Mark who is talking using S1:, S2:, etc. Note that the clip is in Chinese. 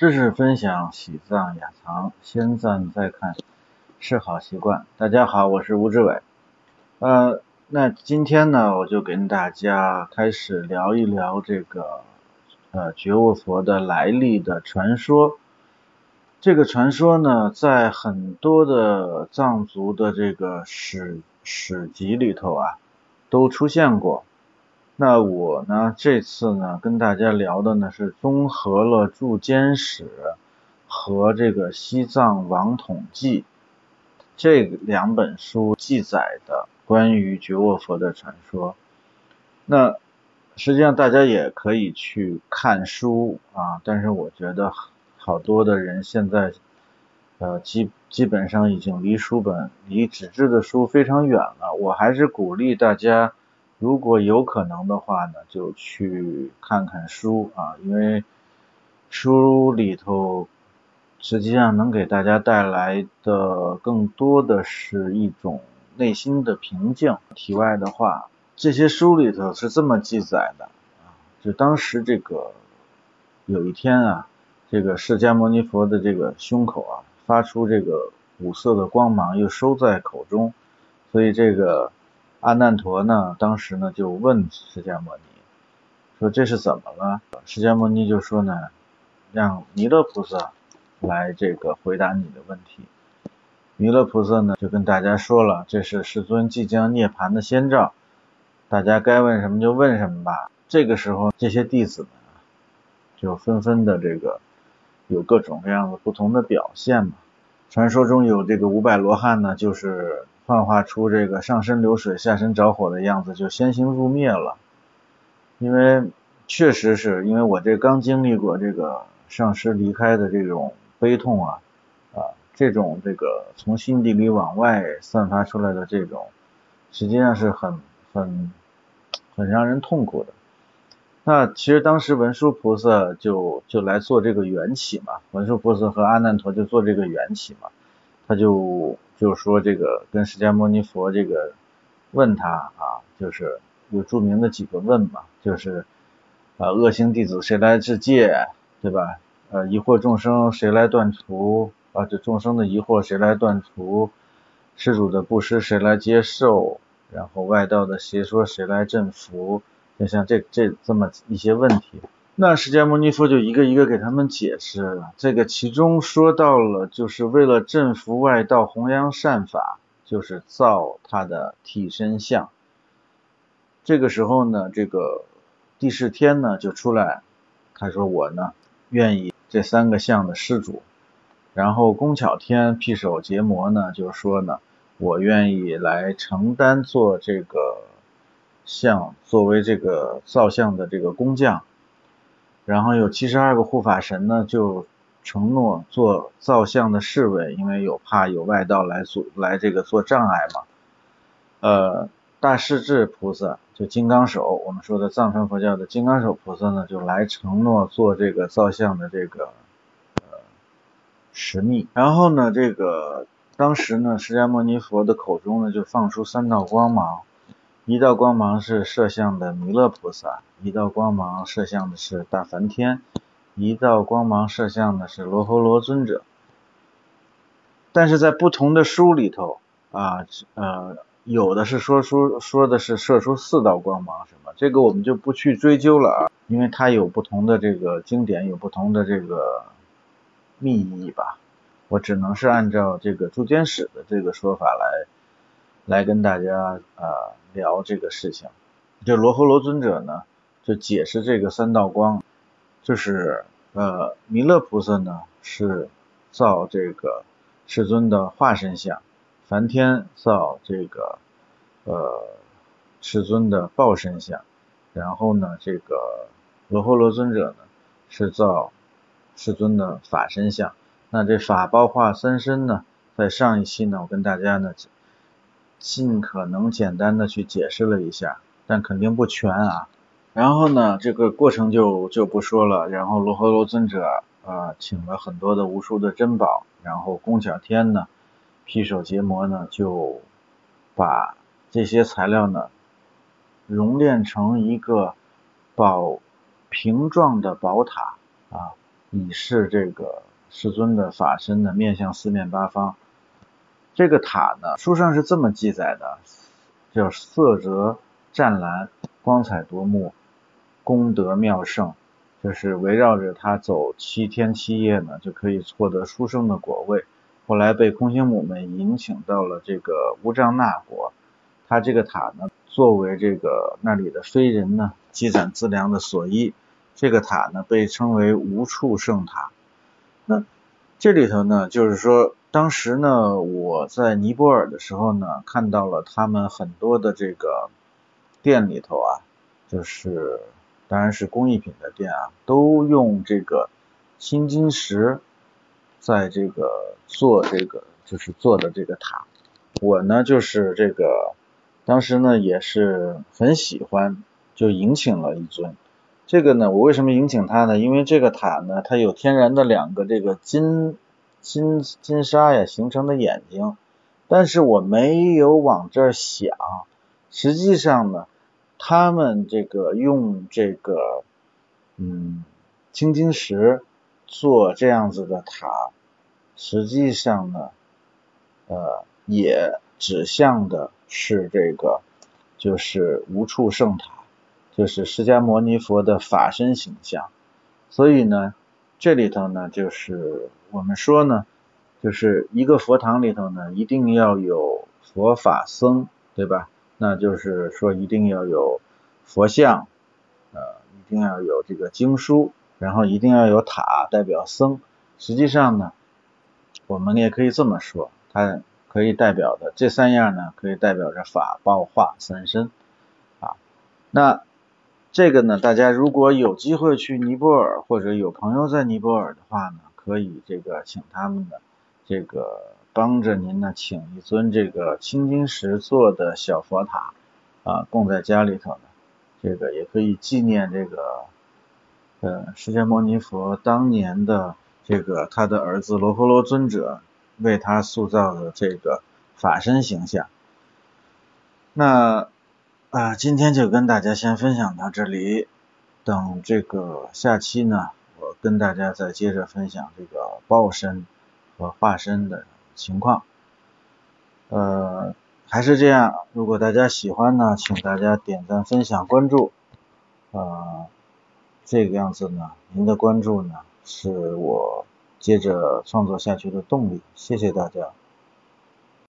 S1: 知识分享，喜藏雅藏，先赞再看是好习惯。大家好，我是吴志伟。呃，那今天呢，我就跟大家开始聊一聊这个呃觉悟佛的来历的传说。这个传说呢，在很多的藏族的这个史史籍里头啊，都出现过。那我呢，这次呢，跟大家聊的呢是综合了《铸坚史》和这个《西藏王统记》这两本书记载的关于觉沃佛的传说。那实际上大家也可以去看书啊，但是我觉得好多的人现在呃基基本上已经离书本、离纸质的书非常远了。我还是鼓励大家。如果有可能的话呢，就去看看书啊，因为书里头实际上能给大家带来的更多的是一种内心的平静。题外的话，这些书里头是这么记载的啊，就当时这个有一天啊，这个释迦牟尼佛的这个胸口啊发出这个五色的光芒，又收在口中，所以这个。阿难陀呢，当时呢就问释迦牟尼，说这是怎么了？释迦牟尼就说呢，让弥勒菩萨来这个回答你的问题。弥勒菩萨呢就跟大家说了，这是世尊即将涅槃的先兆，大家该问什么就问什么吧。这个时候，这些弟子们就纷纷的这个有各种各样的不同的表现嘛。传说中有这个五百罗汉呢，就是。幻化出这个上身流水下身着火的样子，就先行入灭了。因为确实是因为我这刚经历过这个上师离开的这种悲痛啊啊，这种这个从心底里往外散发出来的这种，实际上是很很很让人痛苦的。那其实当时文殊菩萨就就来做这个缘起嘛，文殊菩萨和阿难陀就做这个缘起嘛，他就。就是说这个跟释迦牟尼佛这个问他啊，就是有著名的几个问嘛，就是啊恶行弟子谁来治戒，对吧？呃疑惑众生谁来断除啊？这众生的疑惑谁来断除？施主的布施谁来接受？然后外道的邪说谁来镇服？就像这这这么一些问题。那释迦牟尼佛就一个一个给他们解释了，这个其中说到了，就是为了镇服外道、弘扬善法，就是造他的替身像。这个时候呢，这个帝释天呢就出来，他说我呢愿意这三个像的施主。然后宫巧天辟手结魔呢就说呢，我愿意来承担做这个像，作为这个造像的这个工匠。然后有七十二个护法神呢，就承诺做造像的侍卫，因为有怕有外道来阻来这个做障碍嘛。呃，大势至菩萨就金刚手，我们说的藏传佛教的金刚手菩萨呢，就来承诺做这个造像的这个呃使命。然后呢，这个当时呢，释迦牟尼佛的口中呢，就放出三道光芒。一道光芒是摄像的弥勒菩萨，一道光芒摄像的是大梵天，一道光芒摄像的是罗侯罗尊者。但是在不同的书里头啊，呃，有的是说出说的是射出四道光芒什么，这个我们就不去追究了啊，因为它有不同的这个经典，有不同的这个密意吧。我只能是按照这个铸坚史的这个说法来。来跟大家呃聊这个事情，这罗侯罗尊者呢就解释这个三道光，就是呃弥勒菩萨呢是造这个世尊的化身像，梵天造这个呃世尊的报身像，然后呢这个罗侯罗尊者呢是造世尊的法身像，那这法报化三身呢，在上一期呢我跟大家呢。尽可能简单的去解释了一下，但肯定不全啊。然后呢，这个过程就就不说了。然后罗睺罗尊者啊，请了很多的无数的珍宝，然后宫巧天呢，劈手结膜呢，就把这些材料呢，熔炼成一个宝瓶状的宝塔啊，以示这个世尊的法身呢面向四面八方。这个塔呢，书上是这么记载的，叫色泽湛蓝，光彩夺目，功德妙胜，就是围绕着它走七天七夜呢，就可以获得殊胜的果位。后来被空行母们迎请到了这个乌障那国，它这个塔呢，作为这个那里的非人呢积攒资粮的所依，这个塔呢被称为无处圣塔。那这里头呢，就是说。当时呢，我在尼泊尔的时候呢，看到了他们很多的这个店里头啊，就是当然是工艺品的店啊，都用这个青金石在这个做这个就是做的这个塔。我呢就是这个当时呢也是很喜欢，就迎请了一尊。这个呢，我为什么迎请它呢？因为这个塔呢，它有天然的两个这个金。金金沙呀形成的眼睛，但是我没有往这儿想。实际上呢，他们这个用这个嗯青金石做这样子的塔，实际上呢，呃也指向的是这个就是无处圣塔，就是释迦牟尼佛的法身形象。所以呢。这里头呢，就是我们说呢，就是一个佛堂里头呢，一定要有佛法僧，对吧？那就是说一定要有佛像，呃，一定要有这个经书，然后一定要有塔代表僧。实际上呢，我们也可以这么说，它可以代表的这三样呢，可以代表着法、报、化三身啊。那这个呢，大家如果有机会去尼泊尔，或者有朋友在尼泊尔的话呢，可以这个请他们的这个帮着您呢，请一尊这个青金石做的小佛塔啊，供在家里头呢，这个也可以纪念这个呃释迦牟尼佛当年的这个他的儿子罗婆罗尊者为他塑造的这个法身形象。那。啊，今天就跟大家先分享到这里，等这个下期呢，跟大家再接着分享这个报身和化身的情况。呃，还是这样，如果大家喜欢呢，请大家点赞、分享、关注。呃，这个样子呢，您的关注呢，是我接着创作下去的动力。谢谢大家。